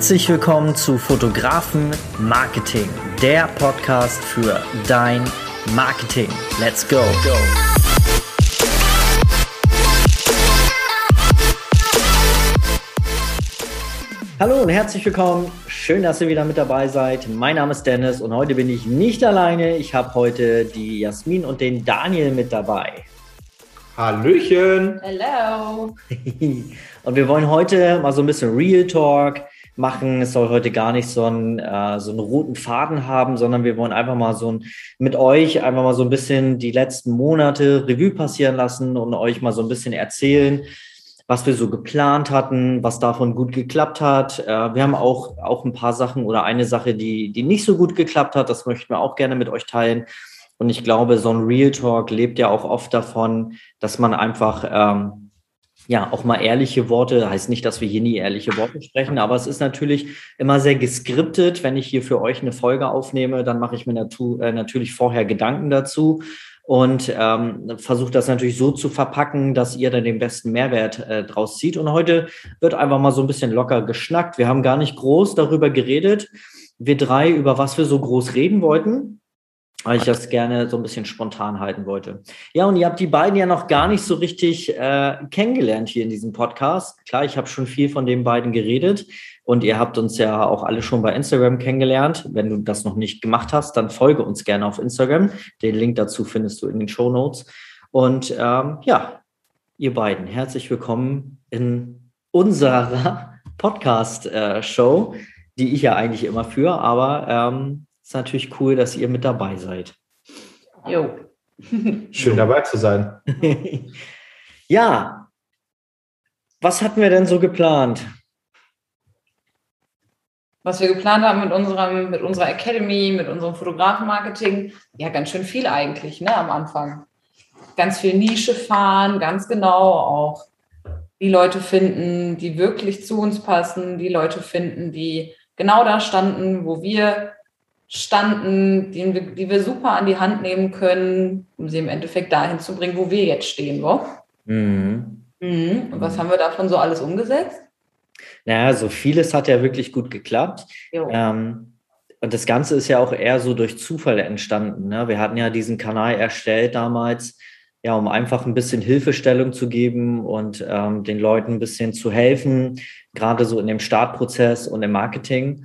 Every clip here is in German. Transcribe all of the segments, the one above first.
Herzlich willkommen zu Fotografen Marketing, der Podcast für dein Marketing. Let's go. go. Hallo und herzlich willkommen. Schön, dass ihr wieder mit dabei seid. Mein Name ist Dennis und heute bin ich nicht alleine. Ich habe heute die Jasmin und den Daniel mit dabei. Hallöchen. Hello. und wir wollen heute mal so ein bisschen Real Talk machen. Es soll heute gar nicht so einen, äh, so einen roten Faden haben, sondern wir wollen einfach mal so ein, mit euch einfach mal so ein bisschen die letzten Monate Revue passieren lassen und euch mal so ein bisschen erzählen, was wir so geplant hatten, was davon gut geklappt hat. Äh, wir haben auch, auch ein paar Sachen oder eine Sache, die, die nicht so gut geklappt hat. Das möchten wir auch gerne mit euch teilen. Und ich glaube, so ein Real Talk lebt ja auch oft davon, dass man einfach ähm, ja, auch mal ehrliche Worte, heißt nicht, dass wir hier nie ehrliche Worte sprechen, aber es ist natürlich immer sehr geskriptet. Wenn ich hier für euch eine Folge aufnehme, dann mache ich mir natu äh, natürlich vorher Gedanken dazu und ähm, versuche das natürlich so zu verpacken, dass ihr dann den besten Mehrwert äh, draus zieht. Und heute wird einfach mal so ein bisschen locker geschnackt. Wir haben gar nicht groß darüber geredet, wir drei, über was wir so groß reden wollten weil ich das gerne so ein bisschen spontan halten wollte. Ja, und ihr habt die beiden ja noch gar nicht so richtig äh, kennengelernt hier in diesem Podcast. Klar, ich habe schon viel von den beiden geredet und ihr habt uns ja auch alle schon bei Instagram kennengelernt. Wenn du das noch nicht gemacht hast, dann folge uns gerne auf Instagram. Den Link dazu findest du in den Show Notes. Und ähm, ja, ihr beiden, herzlich willkommen in unserer Podcast-Show, äh, die ich ja eigentlich immer führe, aber ähm, ist natürlich cool, dass ihr mit dabei seid. Jo. Schön dabei zu sein. ja. Was hatten wir denn so geplant? Was wir geplant haben mit, unserem, mit unserer Academy, mit unserem Fotografenmarketing, ja, ganz schön viel eigentlich, ne, am Anfang. Ganz viel Nische fahren, ganz genau auch die Leute finden, die wirklich zu uns passen, die Leute finden, die genau da standen, wo wir standen, die wir, die wir super an die Hand nehmen können, um sie im Endeffekt dahin zu bringen, wo wir jetzt stehen. Wo? Mhm. Mhm. Und was haben wir davon so alles umgesetzt? Naja, so vieles hat ja wirklich gut geklappt. Ähm, und das Ganze ist ja auch eher so durch Zufall entstanden. Ne? Wir hatten ja diesen Kanal erstellt damals, ja, um einfach ein bisschen Hilfestellung zu geben und ähm, den Leuten ein bisschen zu helfen, gerade so in dem Startprozess und im Marketing.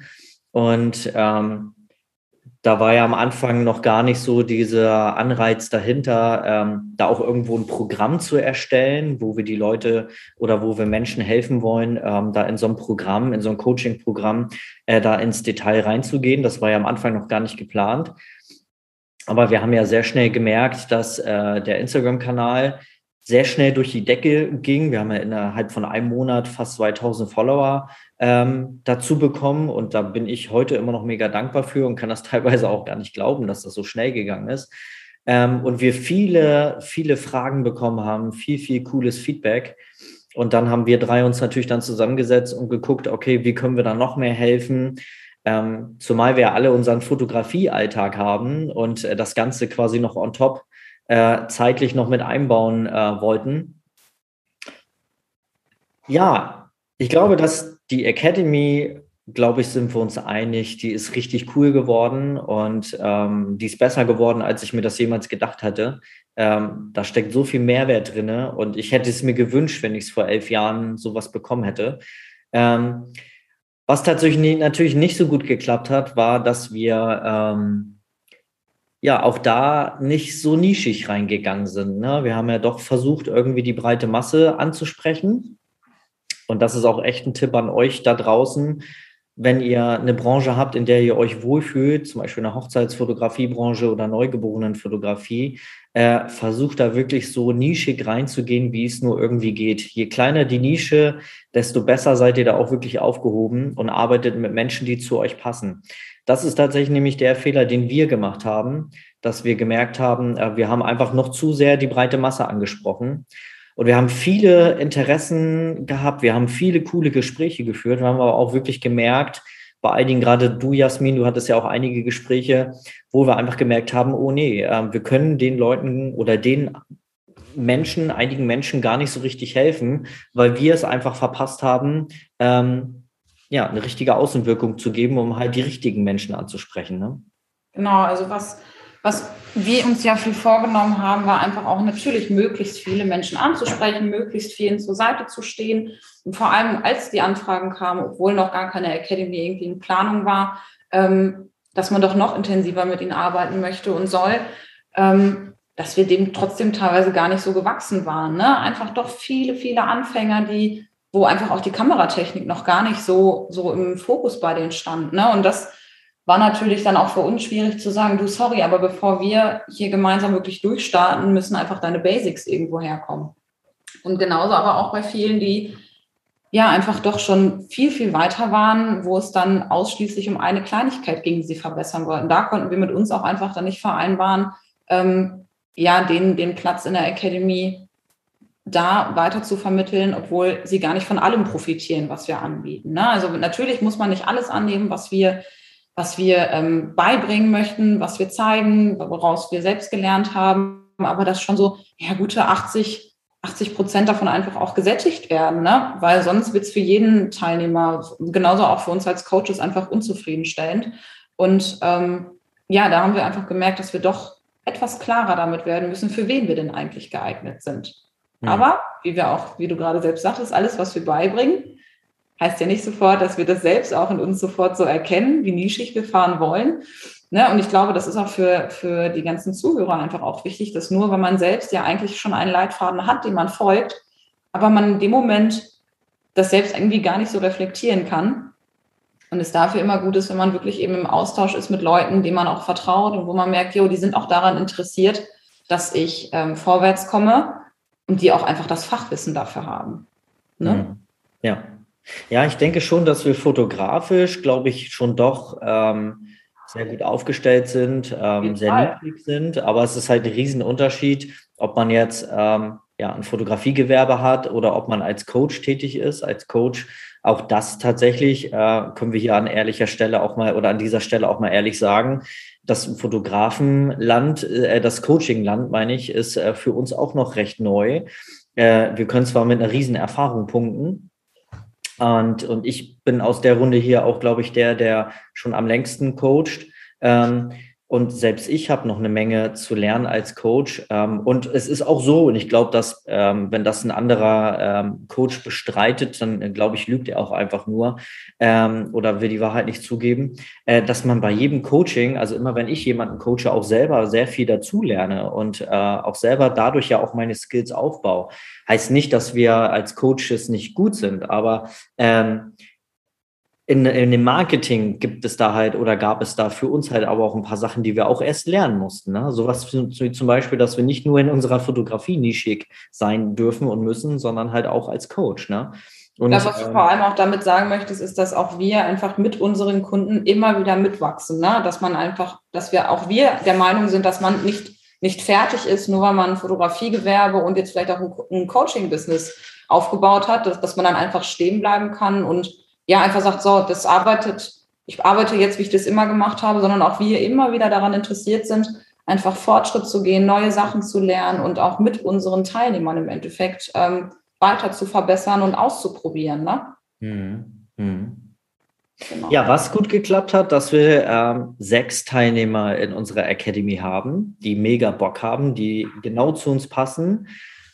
Und ähm, da war ja am Anfang noch gar nicht so dieser Anreiz dahinter, ähm, da auch irgendwo ein Programm zu erstellen, wo wir die Leute oder wo wir Menschen helfen wollen, ähm, da in so ein Programm, in so ein Coaching-Programm, äh, da ins Detail reinzugehen. Das war ja am Anfang noch gar nicht geplant. Aber wir haben ja sehr schnell gemerkt, dass äh, der Instagram-Kanal sehr schnell durch die Decke ging. Wir haben ja innerhalb von einem Monat fast 2000 Follower ähm, dazu bekommen und da bin ich heute immer noch mega dankbar für und kann das teilweise auch gar nicht glauben, dass das so schnell gegangen ist. Ähm, und wir viele, viele Fragen bekommen haben, viel, viel cooles Feedback. Und dann haben wir drei uns natürlich dann zusammengesetzt und geguckt, okay, wie können wir da noch mehr helfen? Ähm, zumal wir alle unseren Fotografiealltag haben und äh, das Ganze quasi noch on top äh, zeitlich noch mit einbauen äh, wollten. Ja, ich glaube, dass die Academy, glaube ich, sind wir uns einig, die ist richtig cool geworden und ähm, die ist besser geworden, als ich mir das jemals gedacht hatte. Ähm, da steckt so viel Mehrwert drin und ich hätte es mir gewünscht, wenn ich es vor elf Jahren sowas bekommen hätte. Ähm, was tatsächlich natürlich nicht so gut geklappt hat, war, dass wir ähm, ja auch da nicht so nischig reingegangen sind. Ne? Wir haben ja doch versucht, irgendwie die breite Masse anzusprechen. Und das ist auch echt ein Tipp an euch da draußen. Wenn ihr eine Branche habt, in der ihr euch wohlfühlt, zum Beispiel eine Hochzeitsfotografiebranche oder Neugeborenenfotografie, äh, versucht da wirklich so nischig reinzugehen, wie es nur irgendwie geht. Je kleiner die Nische, desto besser seid ihr da auch wirklich aufgehoben und arbeitet mit Menschen, die zu euch passen. Das ist tatsächlich nämlich der Fehler, den wir gemacht haben, dass wir gemerkt haben, äh, wir haben einfach noch zu sehr die breite Masse angesprochen. Und wir haben viele Interessen gehabt, wir haben viele coole Gespräche geführt, wir haben aber auch wirklich gemerkt, bei einigen, gerade du, Jasmin, du hattest ja auch einige Gespräche, wo wir einfach gemerkt haben, oh nee, äh, wir können den Leuten oder den Menschen, einigen Menschen gar nicht so richtig helfen, weil wir es einfach verpasst haben, ähm, ja, eine richtige Außenwirkung zu geben, um halt die richtigen Menschen anzusprechen. Ne? Genau, also was, was wir uns ja viel vorgenommen haben, war einfach auch natürlich möglichst viele Menschen anzusprechen, möglichst vielen zur Seite zu stehen. Und vor allem, als die Anfragen kamen, obwohl noch gar keine Academy irgendwie in Planung war, ähm, dass man doch noch intensiver mit ihnen arbeiten möchte und soll, ähm, dass wir dem trotzdem teilweise gar nicht so gewachsen waren. Ne? Einfach doch viele, viele Anfänger, die, wo einfach auch die Kameratechnik noch gar nicht so, so im Fokus bei denen stand. Ne? Und das war natürlich dann auch für uns schwierig zu sagen, du, sorry, aber bevor wir hier gemeinsam wirklich durchstarten, müssen einfach deine Basics irgendwo herkommen. Und genauso aber auch bei vielen, die ja einfach doch schon viel, viel weiter waren, wo es dann ausschließlich um eine Kleinigkeit ging, die sie verbessern wollten. Da konnten wir mit uns auch einfach dann nicht vereinbaren, ähm, ja, den, den Platz in der Academy da weiter zu vermitteln, obwohl sie gar nicht von allem profitieren, was wir anbieten. Ne? Also natürlich muss man nicht alles annehmen, was wir, was wir ähm, beibringen möchten, was wir zeigen, woraus wir selbst gelernt haben, aber dass schon so ja, gute 80, 80 Prozent davon einfach auch gesättigt werden, ne? weil sonst wird es für jeden Teilnehmer, genauso auch für uns als Coaches, einfach unzufriedenstellend. Und ähm, ja, da haben wir einfach gemerkt, dass wir doch etwas klarer damit werden müssen, für wen wir denn eigentlich geeignet sind. Aber, wie wir auch, wie du gerade selbst sagtest, alles, was wir beibringen, heißt ja nicht sofort, dass wir das selbst auch in uns sofort so erkennen, wie nischig wir fahren wollen. Ne? Und ich glaube, das ist auch für, für die ganzen Zuhörer einfach auch wichtig, dass nur, wenn man selbst ja eigentlich schon einen Leitfaden hat, dem man folgt, aber man in dem Moment das selbst irgendwie gar nicht so reflektieren kann, und es dafür immer gut ist, wenn man wirklich eben im Austausch ist mit Leuten, denen man auch vertraut und wo man merkt, jo, die sind auch daran interessiert, dass ich ähm, vorwärts komme und die auch einfach das Fachwissen dafür haben. Ne? Mhm. Ja. Ja, ich denke schon, dass wir fotografisch, glaube ich, schon doch ähm, sehr gut aufgestellt sind, ähm, sehr niedrig sind. Aber es ist halt ein Riesenunterschied, ob man jetzt ähm, ja, ein Fotografiegewerbe hat oder ob man als Coach tätig ist. Als Coach auch das tatsächlich äh, können wir hier an ehrlicher Stelle auch mal oder an dieser Stelle auch mal ehrlich sagen. Das Fotografenland, äh, das Coachingland, meine ich, ist äh, für uns auch noch recht neu. Äh, wir können zwar mit einer riesen Erfahrung punkten, und, und ich bin aus der Runde hier auch, glaube ich, der, der schon am längsten coacht. Ähm, und selbst ich habe noch eine Menge zu lernen als Coach. Ähm, und es ist auch so, und ich glaube, dass ähm, wenn das ein anderer ähm, Coach bestreitet, dann äh, glaube ich, lügt er auch einfach nur oder will die Wahrheit nicht zugeben, äh, dass man bei jedem Coaching, also immer wenn ich jemanden coache, auch selber sehr viel dazulerne und äh, auch selber dadurch ja auch meine Skills aufbaue. Heißt nicht, dass wir als Coaches nicht gut sind, aber in, in dem Marketing gibt es da halt oder gab es da für uns halt aber auch ein paar Sachen, die wir auch erst lernen mussten. Ne? Sowas wie zum Beispiel, dass wir nicht nur in unserer Fotografie nischig sein dürfen und müssen, sondern halt auch als Coach. Ne? Und, das, was du vor allem auch damit sagen möchtest, ist, dass auch wir einfach mit unseren Kunden immer wieder mitwachsen. Ne? Dass man einfach, dass wir auch wir der Meinung sind, dass man nicht, nicht fertig ist, nur weil man ein Fotografiegewerbe und jetzt vielleicht auch ein, ein Coaching-Business aufgebaut hat, dass, dass man dann einfach stehen bleiben kann und ja einfach sagt, so, das arbeitet, ich arbeite jetzt, wie ich das immer gemacht habe, sondern auch wir immer wieder daran interessiert sind, einfach Fortschritt zu gehen, neue Sachen zu lernen und auch mit unseren Teilnehmern im Endeffekt ähm, weiter zu verbessern und auszuprobieren. Ne? Mhm. Mhm. Genau. Ja, was gut geklappt hat, dass wir ähm, sechs Teilnehmer in unserer Academy haben, die mega Bock haben, die genau zu uns passen,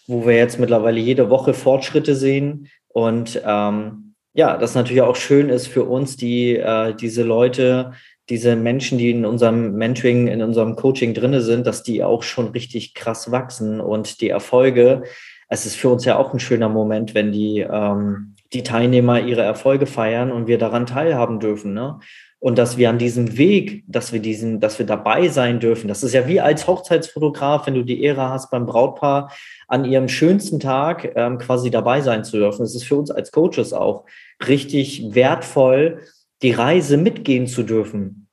wo wir jetzt mittlerweile jede Woche Fortschritte sehen und ähm, ja, das natürlich auch schön ist für uns, die äh, diese Leute, diese Menschen, die in unserem Mentoring, in unserem Coaching drinne sind, dass die auch schon richtig krass wachsen und die Erfolge. Es ist für uns ja auch ein schöner Moment, wenn die ähm, die Teilnehmer ihre Erfolge feiern und wir daran teilhaben dürfen. Ne? Und dass wir an diesem Weg, dass wir diesen, dass wir dabei sein dürfen. Das ist ja wie als Hochzeitsfotograf, wenn du die Ehre hast, beim Brautpaar an ihrem schönsten Tag ähm, quasi dabei sein zu dürfen. Es ist für uns als Coaches auch richtig wertvoll, die Reise mitgehen zu dürfen.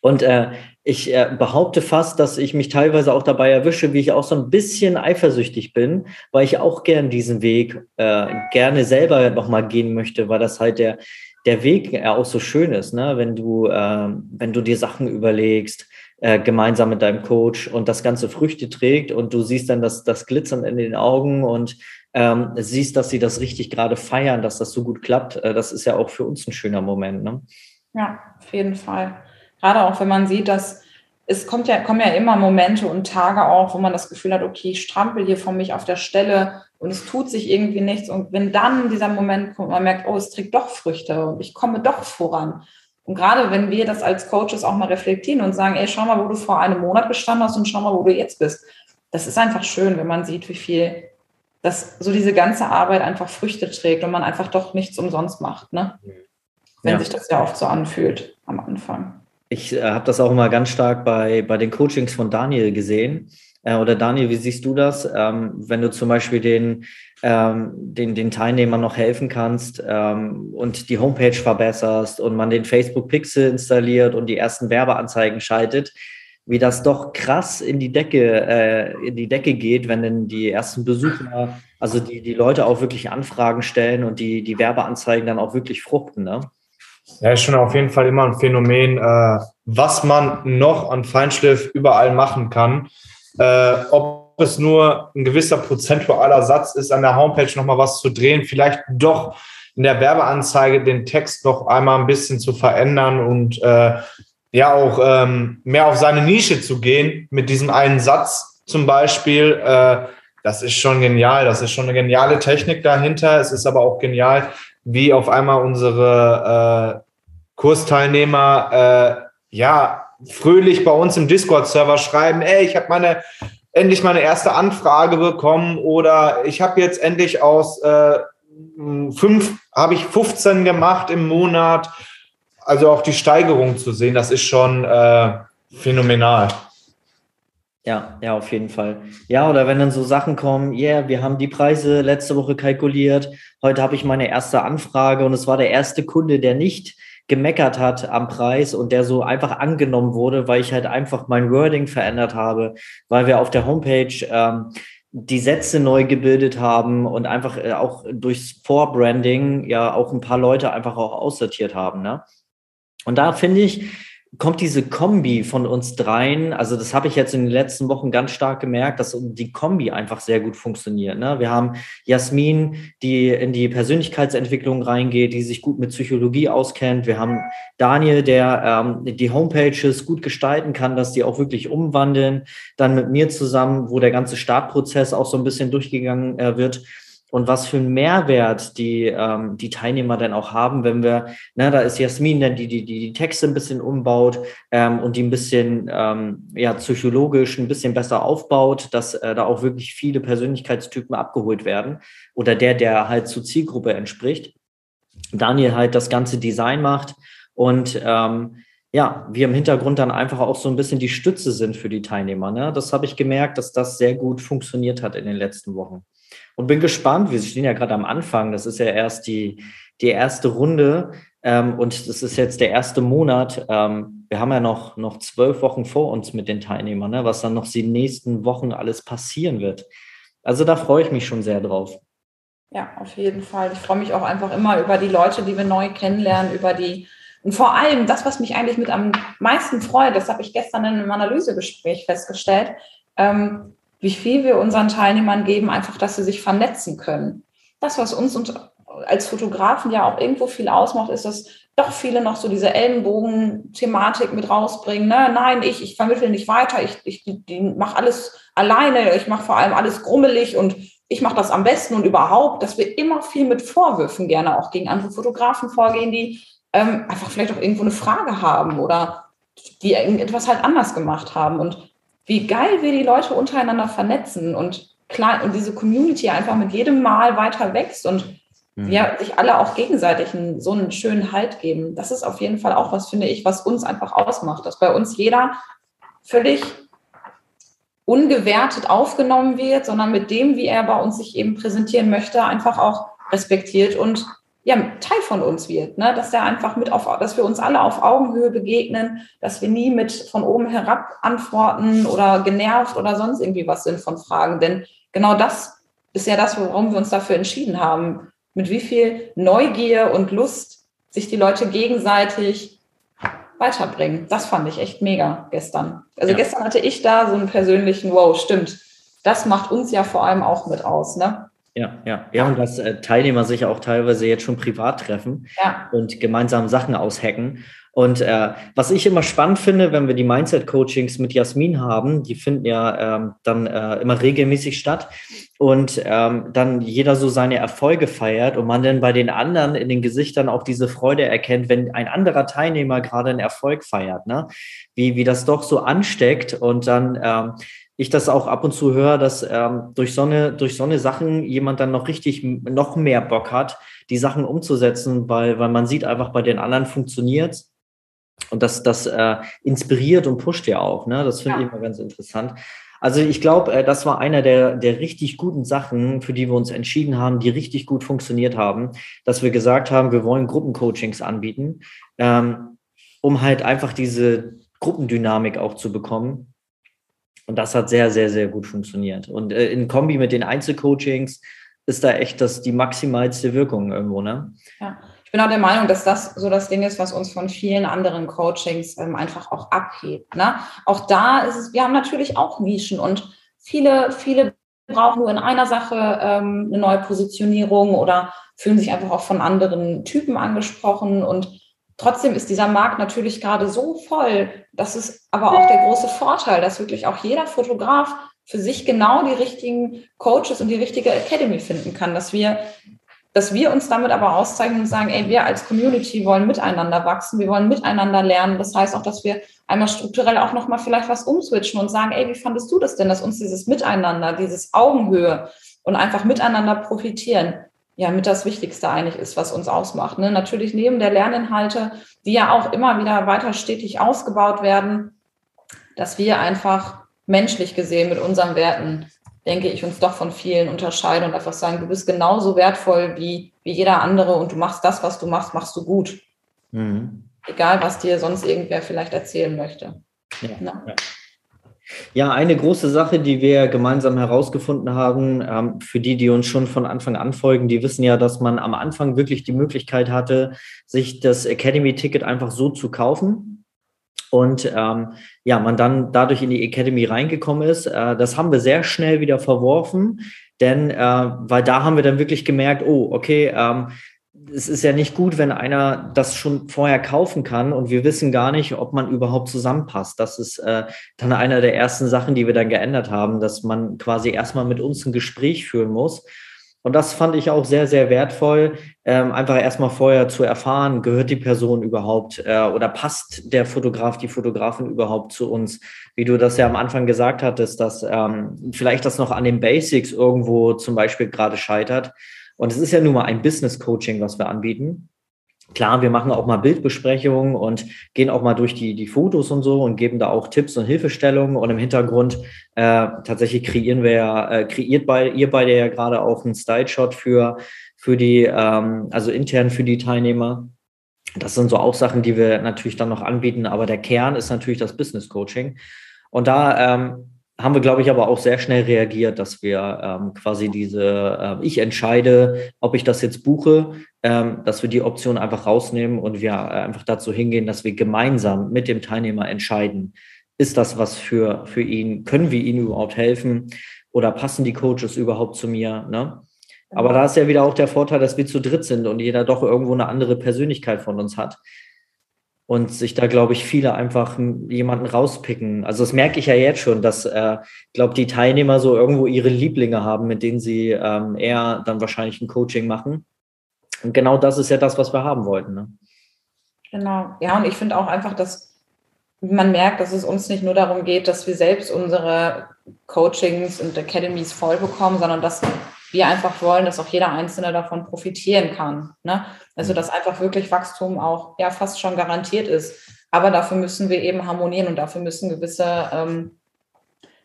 Und äh, ich äh, behaupte fast, dass ich mich teilweise auch dabei erwische, wie ich auch so ein bisschen eifersüchtig bin, weil ich auch gern diesen Weg äh, gerne selber nochmal gehen möchte, weil das halt der, der Weg ja auch so schön ist, ne? wenn du, äh, wenn du dir Sachen überlegst, äh, gemeinsam mit deinem Coach und das Ganze Früchte trägt und du siehst dann das, das Glitzern in den Augen und ähm, siehst, dass sie das richtig gerade feiern, dass das so gut klappt, äh, das ist ja auch für uns ein schöner Moment. Ne? Ja, auf jeden Fall. Gerade auch, wenn man sieht, dass es kommt ja, kommen ja immer Momente und Tage auch, wo man das Gefühl hat, okay, ich strampel hier von mich auf der Stelle und es tut sich irgendwie nichts. Und wenn dann dieser Moment kommt, man merkt, oh, es trägt doch Früchte und ich komme doch voran. Und gerade wenn wir das als Coaches auch mal reflektieren und sagen, ey, schau mal, wo du vor einem Monat gestanden hast und schau mal, wo du jetzt bist. Das ist einfach schön, wenn man sieht, wie viel dass so diese ganze Arbeit einfach Früchte trägt und man einfach doch nichts umsonst macht, ne? Wenn ja. sich das ja oft so anfühlt am Anfang. Ich äh, habe das auch immer ganz stark bei, bei den Coachings von Daniel gesehen. Äh, oder Daniel, wie siehst du das? Ähm, wenn du zum Beispiel den, ähm, den, den Teilnehmern noch helfen kannst ähm, und die Homepage verbesserst und man den Facebook Pixel installiert und die ersten Werbeanzeigen schaltet, wie das doch krass in die Decke, äh, in die Decke geht, wenn denn die ersten Besucher, also die, die Leute auch wirklich Anfragen stellen und die, die Werbeanzeigen dann auch wirklich fruchten, ne? Ja, ist schon auf jeden Fall immer ein Phänomen, äh, was man noch an Feinschliff überall machen kann. Äh, ob es nur ein gewisser prozentualer Satz ist, an der Homepage nochmal was zu drehen, vielleicht doch in der Werbeanzeige den Text noch einmal ein bisschen zu verändern und äh, ja auch ähm, mehr auf seine Nische zu gehen mit diesem einen Satz zum Beispiel. Äh, das ist schon genial. Das ist schon eine geniale Technik dahinter. Es ist aber auch genial, wie auf einmal unsere äh, Kursteilnehmer äh, ja fröhlich bei uns im Discord-Server schreiben, ey, ich habe meine endlich meine erste Anfrage bekommen oder ich habe jetzt endlich aus äh, fünf habe ich 15 gemacht im Monat. Also auch die Steigerung zu sehen, das ist schon äh, phänomenal. Ja, ja, auf jeden Fall. Ja, oder wenn dann so Sachen kommen, ja, yeah, wir haben die Preise letzte Woche kalkuliert, heute habe ich meine erste Anfrage und es war der erste Kunde, der nicht gemeckert hat am Preis und der so einfach angenommen wurde, weil ich halt einfach mein Wording verändert habe, weil wir auf der Homepage ähm, die Sätze neu gebildet haben und einfach äh, auch durchs Vorbranding ja auch ein paar Leute einfach auch aussortiert haben. Ne? Und da finde ich, kommt diese Kombi von uns dreien, also das habe ich jetzt in den letzten Wochen ganz stark gemerkt, dass die Kombi einfach sehr gut funktioniert. Ne? Wir haben Jasmin, die in die Persönlichkeitsentwicklung reingeht, die sich gut mit Psychologie auskennt. Wir haben Daniel, der ähm, die Homepages gut gestalten kann, dass die auch wirklich umwandeln. Dann mit mir zusammen, wo der ganze Startprozess auch so ein bisschen durchgegangen äh, wird und was für einen Mehrwert die, ähm, die Teilnehmer dann auch haben, wenn wir, na, da ist Jasmin, dann die, die, die, die Texte ein bisschen umbaut ähm, und die ein bisschen ähm, ja, psychologisch ein bisschen besser aufbaut, dass äh, da auch wirklich viele Persönlichkeitstypen abgeholt werden oder der, der halt zur Zielgruppe entspricht. Daniel halt das ganze Design macht und ähm, ja, wir im Hintergrund dann einfach auch so ein bisschen die Stütze sind für die Teilnehmer. Ne? Das habe ich gemerkt, dass das sehr gut funktioniert hat in den letzten Wochen und bin gespannt. Wir stehen ja gerade am Anfang. Das ist ja erst die, die erste Runde ähm, und das ist jetzt der erste Monat. Ähm, wir haben ja noch, noch zwölf Wochen vor uns mit den Teilnehmern, ne, was dann noch die nächsten Wochen alles passieren wird. Also da freue ich mich schon sehr drauf. Ja, auf jeden Fall. Ich freue mich auch einfach immer über die Leute, die wir neu kennenlernen, über die und vor allem das, was mich eigentlich mit am meisten freut, das habe ich gestern in einem Analysegespräch festgestellt, ähm, wie viel wir unseren Teilnehmern geben, einfach, dass sie sich vernetzen können. Das, was uns und als Fotografen ja auch irgendwo viel ausmacht, ist, dass doch viele noch so diese Ellenbogen-Thematik mit rausbringen. Ne? Nein, ich, ich vermittle nicht weiter, ich, ich mache alles alleine, ich mache vor allem alles grummelig und ich mache das am besten und überhaupt, dass wir immer viel mit Vorwürfen gerne auch gegen andere Fotografen vorgehen, die ähm, einfach vielleicht auch irgendwo eine Frage haben oder die irgendetwas halt anders gemacht haben. Und wie geil wir die Leute untereinander vernetzen und klar, und diese Community einfach mit jedem Mal weiter wächst und mhm. ja, sich alle auch gegenseitig einen, so einen schönen Halt geben. Das ist auf jeden Fall auch was, finde ich, was uns einfach ausmacht, dass bei uns jeder völlig ungewertet aufgenommen wird, sondern mit dem, wie er bei uns sich eben präsentieren möchte, einfach auch respektiert und ja, Teil von uns wird, ne? dass der einfach mit auf, dass wir uns alle auf Augenhöhe begegnen, dass wir nie mit von oben herab antworten oder genervt oder sonst irgendwie was sind von Fragen. Denn genau das ist ja das, warum wir uns dafür entschieden haben. Mit wie viel Neugier und Lust sich die Leute gegenseitig weiterbringen. Das fand ich echt mega gestern. Also ja. gestern hatte ich da so einen persönlichen, wow, stimmt. Das macht uns ja vor allem auch mit aus, ne? Ja, ja, ja, und dass äh, Teilnehmer sich auch teilweise jetzt schon privat treffen ja. und gemeinsam Sachen aushacken. Und äh, was ich immer spannend finde, wenn wir die Mindset-Coachings mit Jasmin haben, die finden ja ähm, dann äh, immer regelmäßig statt und ähm, dann jeder so seine Erfolge feiert und man dann bei den anderen in den Gesichtern auch diese Freude erkennt, wenn ein anderer Teilnehmer gerade einen Erfolg feiert, ne? Wie, wie das doch so ansteckt und dann ähm, ich das auch ab und zu höre, dass ähm, durch so eine durch so eine Sachen jemand dann noch richtig noch mehr Bock hat, die Sachen umzusetzen, weil weil man sieht einfach bei den anderen funktioniert's und das, das äh, inspiriert und pusht ja auch. Ne? Das finde ja. ich immer ganz interessant. Also ich glaube, äh, das war einer der, der richtig guten Sachen, für die wir uns entschieden haben, die richtig gut funktioniert haben, dass wir gesagt haben, wir wollen Gruppencoachings anbieten, ähm, um halt einfach diese Gruppendynamik auch zu bekommen. Und das hat sehr, sehr, sehr gut funktioniert. Und äh, in Kombi mit den Einzelcoachings ist da echt das die maximalste Wirkung irgendwo, ne? Ja bin auch der Meinung, dass das so das Ding ist, was uns von vielen anderen Coachings ähm, einfach auch abhebt. Ne? Auch da ist es, wir haben natürlich auch Nischen und viele, viele brauchen nur in einer Sache ähm, eine neue Positionierung oder fühlen sich einfach auch von anderen Typen angesprochen und Trotzdem ist dieser Markt natürlich gerade so voll. Das ist aber auch der große Vorteil, dass wirklich auch jeder Fotograf für sich genau die richtigen Coaches und die richtige Academy finden kann, dass wir dass wir uns damit aber auszeichnen und sagen, ey, wir als Community wollen miteinander wachsen, wir wollen miteinander lernen. Das heißt auch, dass wir einmal strukturell auch nochmal vielleicht was umswitchen und sagen, ey, wie fandest du das denn, dass uns dieses Miteinander, dieses Augenhöhe und einfach miteinander profitieren, ja, mit das Wichtigste eigentlich ist, was uns ausmacht. Ne? Natürlich neben der Lerninhalte, die ja auch immer wieder weiter stetig ausgebaut werden, dass wir einfach menschlich gesehen mit unseren Werten denke ich, uns doch von vielen unterscheiden und einfach sagen, du bist genauso wertvoll wie, wie jeder andere und du machst das, was du machst, machst du gut. Mhm. Egal, was dir sonst irgendwer vielleicht erzählen möchte. Ja, ja. Ja, eine große Sache, die wir gemeinsam herausgefunden haben, ähm, für die, die uns schon von Anfang an folgen, die wissen ja, dass man am Anfang wirklich die Möglichkeit hatte, sich das Academy-Ticket einfach so zu kaufen und ähm, ja, man dann dadurch in die Academy reingekommen ist. Äh, das haben wir sehr schnell wieder verworfen, denn äh, weil da haben wir dann wirklich gemerkt, oh, okay, ähm, es ist ja nicht gut, wenn einer das schon vorher kaufen kann und wir wissen gar nicht, ob man überhaupt zusammenpasst. Das ist äh, dann einer der ersten Sachen, die wir dann geändert haben, dass man quasi erstmal mit uns ein Gespräch führen muss und das fand ich auch sehr, sehr wertvoll, ähm, einfach erstmal vorher zu erfahren, gehört die Person überhaupt äh, oder passt der Fotograf, die Fotografin überhaupt zu uns? Wie du das ja am Anfang gesagt hattest, dass ähm, vielleicht das noch an den Basics irgendwo zum Beispiel gerade scheitert. Und es ist ja nun mal ein Business Coaching, was wir anbieten. Klar, wir machen auch mal Bildbesprechungen und gehen auch mal durch die, die Fotos und so und geben da auch Tipps und Hilfestellungen. Und im Hintergrund äh, tatsächlich kreieren wir ja, äh, kreiert bei, ihr beide ja gerade auch einen Style-Shot für, für die, ähm, also intern für die Teilnehmer. Das sind so auch Sachen, die wir natürlich dann noch anbieten, aber der Kern ist natürlich das Business Coaching. Und da ähm, haben wir, glaube ich, aber auch sehr schnell reagiert, dass wir ähm, quasi diese, äh, ich entscheide, ob ich das jetzt buche, ähm, dass wir die Option einfach rausnehmen und wir äh, einfach dazu hingehen, dass wir gemeinsam mit dem Teilnehmer entscheiden, ist das was für, für ihn, können wir ihm überhaupt helfen oder passen die Coaches überhaupt zu mir? Ne? Aber da ist ja wieder auch der Vorteil, dass wir zu dritt sind und jeder doch irgendwo eine andere Persönlichkeit von uns hat und sich da, glaube ich, viele einfach jemanden rauspicken. Also das merke ich ja jetzt schon, dass, äh, glaube die Teilnehmer so irgendwo ihre Lieblinge haben, mit denen sie ähm, eher dann wahrscheinlich ein Coaching machen. Und genau das ist ja das, was wir haben wollten. Ne? Genau. Ja, und ich finde auch einfach, dass man merkt, dass es uns nicht nur darum geht, dass wir selbst unsere Coachings und Academies voll bekommen, sondern dass wir einfach wollen, dass auch jeder Einzelne davon profitieren kann. Ne? Also dass einfach wirklich Wachstum auch ja fast schon garantiert ist. Aber dafür müssen wir eben harmonieren und dafür müssen gewisse ähm,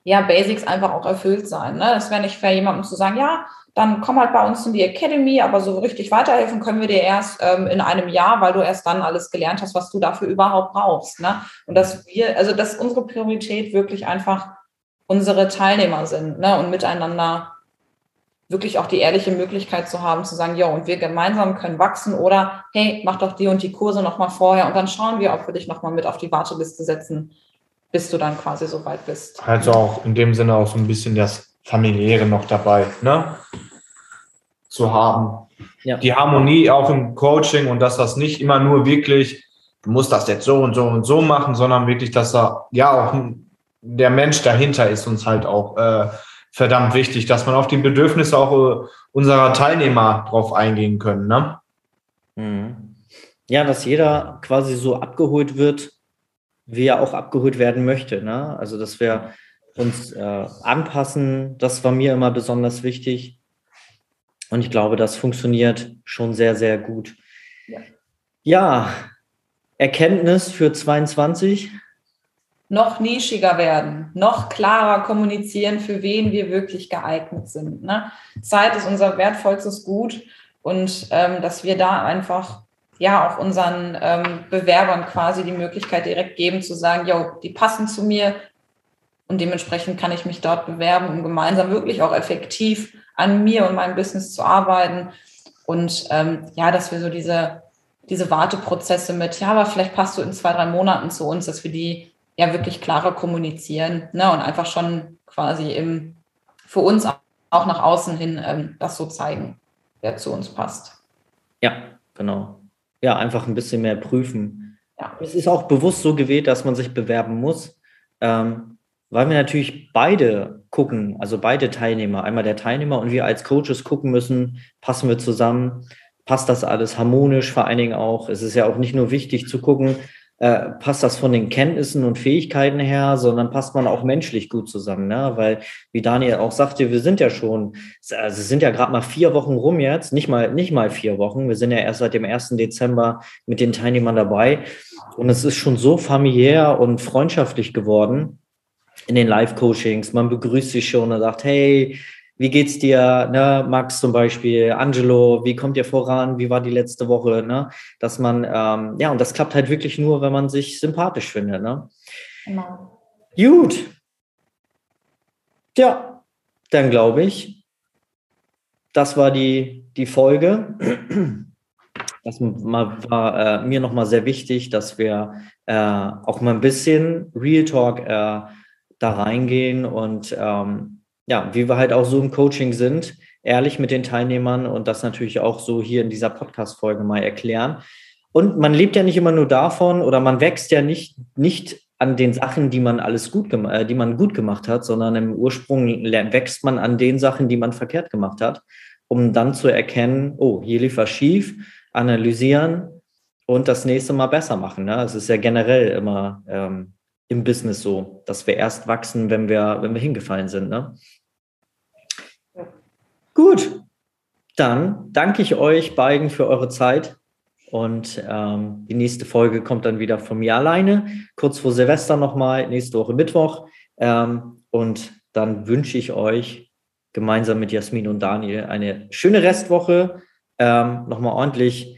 ja, Basics einfach auch erfüllt sein. Ne? Das wäre nicht fair, jemandem zu sagen, ja, dann komm halt bei uns in die Academy, aber so richtig weiterhelfen können wir dir erst ähm, in einem Jahr, weil du erst dann alles gelernt hast, was du dafür überhaupt brauchst. Ne? Und dass wir, also dass unsere Priorität wirklich einfach unsere Teilnehmer sind ne? und miteinander wirklich auch die ehrliche Möglichkeit zu haben, zu sagen, ja, und wir gemeinsam können wachsen oder hey, mach doch die und die Kurse nochmal vorher und dann schauen wir, ob wir dich nochmal mit auf die Warteliste setzen, bis du dann quasi so weit bist. Also auch in dem Sinne auch so ein bisschen das Familiäre noch dabei, ne? zu haben. Ja. Die Harmonie auch im Coaching und dass das nicht immer nur wirklich, du musst das jetzt so und so und so machen, sondern wirklich, dass da ja auch der Mensch dahinter ist uns halt auch äh, verdammt wichtig, dass man auf die Bedürfnisse auch äh, unserer Teilnehmer drauf eingehen können. Ne? Mhm. Ja, dass jeder quasi so abgeholt wird, wie er auch abgeholt werden möchte. Ne? Also, dass wir uns äh, anpassen, das war mir immer besonders wichtig. Und ich glaube, das funktioniert schon sehr, sehr gut. Ja, ja Erkenntnis für 22 noch nischiger werden, noch klarer kommunizieren, für wen wir wirklich geeignet sind. Ne? Zeit ist unser wertvollstes Gut und ähm, dass wir da einfach ja auch unseren ähm, Bewerbern quasi die Möglichkeit direkt geben zu sagen, yo, die passen zu mir und dementsprechend kann ich mich dort bewerben, um gemeinsam wirklich auch effektiv an mir und meinem Business zu arbeiten und ähm, ja, dass wir so diese diese Warteprozesse mit, ja, aber vielleicht passt du in zwei, drei Monaten zu uns, dass wir die ja wirklich klarer kommunizieren ne, und einfach schon quasi im, für uns auch nach außen hin ähm, das so zeigen, wer zu uns passt. Ja, genau. Ja, einfach ein bisschen mehr prüfen. Ja. Es ist auch bewusst so gewählt, dass man sich bewerben muss, ähm, weil wir natürlich beide gucken, also beide Teilnehmer, einmal der Teilnehmer und wir als Coaches gucken müssen, passen wir zusammen, passt das alles harmonisch, vor allen Dingen auch. Es ist ja auch nicht nur wichtig zu gucken, äh, passt das von den Kenntnissen und Fähigkeiten her, sondern passt man auch menschlich gut zusammen, ne? Weil, wie Daniel auch sagte, wir sind ja schon, also sind ja gerade mal vier Wochen rum jetzt, nicht mal, nicht mal vier Wochen. Wir sind ja erst seit dem 1. Dezember mit den Teilnehmern dabei. Und es ist schon so familiär und freundschaftlich geworden in den Live-Coachings. Man begrüßt sich schon und sagt, hey, wie geht's dir, ne? Max zum Beispiel, Angelo, wie kommt ihr voran? Wie war die letzte Woche? Ne? Dass man, ähm, ja, und das klappt halt wirklich nur, wenn man sich sympathisch findet. Ne? Genau. Gut. Ja, dann glaube ich, das war die, die Folge. Das war äh, mir nochmal sehr wichtig, dass wir äh, auch mal ein bisschen Real Talk äh, da reingehen und ähm, ja, wie wir halt auch so im Coaching sind, ehrlich mit den Teilnehmern und das natürlich auch so hier in dieser Podcast-Folge mal erklären. Und man lebt ja nicht immer nur davon oder man wächst ja nicht, nicht an den Sachen, die man alles gut äh, die man gut gemacht hat, sondern im Ursprung wächst man an den Sachen, die man verkehrt gemacht hat, um dann zu erkennen, oh, hier lief was schief, analysieren und das nächste Mal besser machen. Ne? Es ist ja generell immer ähm, im Business so, dass wir erst wachsen, wenn wir, wenn wir hingefallen sind. Ne? Gut, dann danke ich euch beiden für eure Zeit. Und ähm, die nächste Folge kommt dann wieder von mir alleine, kurz vor Silvester nochmal, nächste Woche Mittwoch. Ähm, und dann wünsche ich euch gemeinsam mit Jasmin und Daniel eine schöne Restwoche. Ähm, nochmal ordentlich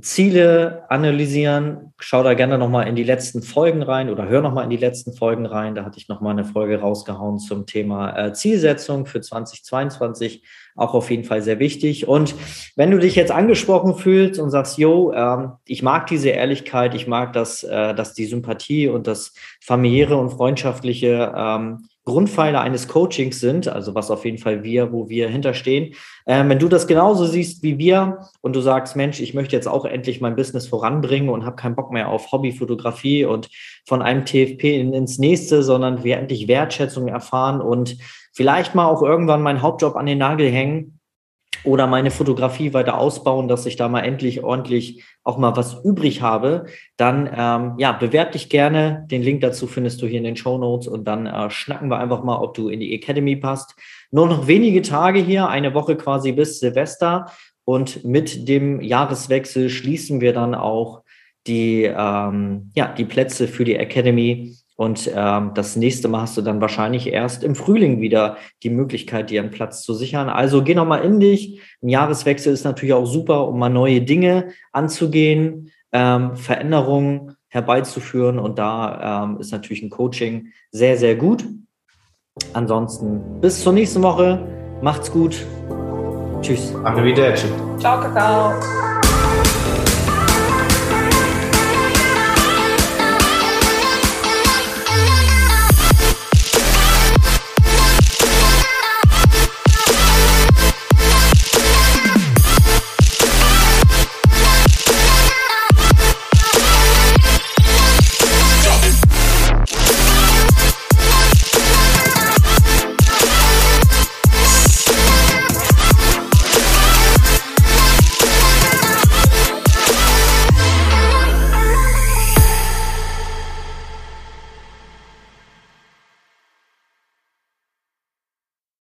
Ziele analysieren. Schau da gerne nochmal in die letzten Folgen rein oder hör nochmal in die letzten Folgen rein. Da hatte ich nochmal eine Folge rausgehauen zum Thema äh, Zielsetzung für 2022. Auch auf jeden Fall sehr wichtig. Und wenn du dich jetzt angesprochen fühlst und sagst, yo, ähm, ich mag diese Ehrlichkeit, ich mag das, äh, dass die Sympathie und das familiäre und freundschaftliche ähm, Grundpfeiler eines Coachings sind, also was auf jeden Fall wir, wo wir hinterstehen. Ähm, wenn du das genauso siehst wie wir und du sagst, Mensch, ich möchte jetzt auch endlich mein Business voranbringen und habe keinen Bock mehr auf Hobbyfotografie und von einem TFP ins nächste, sondern wir endlich Wertschätzung erfahren und vielleicht mal auch irgendwann meinen Hauptjob an den Nagel hängen, oder meine Fotografie weiter ausbauen, dass ich da mal endlich ordentlich auch mal was übrig habe, dann ähm, ja, bewerb dich gerne. Den Link dazu findest du hier in den Show Notes und dann äh, schnacken wir einfach mal, ob du in die Academy passt. Nur noch wenige Tage hier, eine Woche quasi bis Silvester und mit dem Jahreswechsel schließen wir dann auch die, ähm, ja, die Plätze für die Academy und ähm, das nächste Mal hast du dann wahrscheinlich erst im Frühling wieder die Möglichkeit, dir einen Platz zu sichern. Also geh nochmal in dich. Ein Jahreswechsel ist natürlich auch super, um mal neue Dinge anzugehen, ähm, Veränderungen herbeizuführen. Und da ähm, ist natürlich ein Coaching sehr, sehr gut. Ansonsten bis zur nächsten Woche. Macht's gut. Tschüss. Arrivederci. Ciao, Kakao.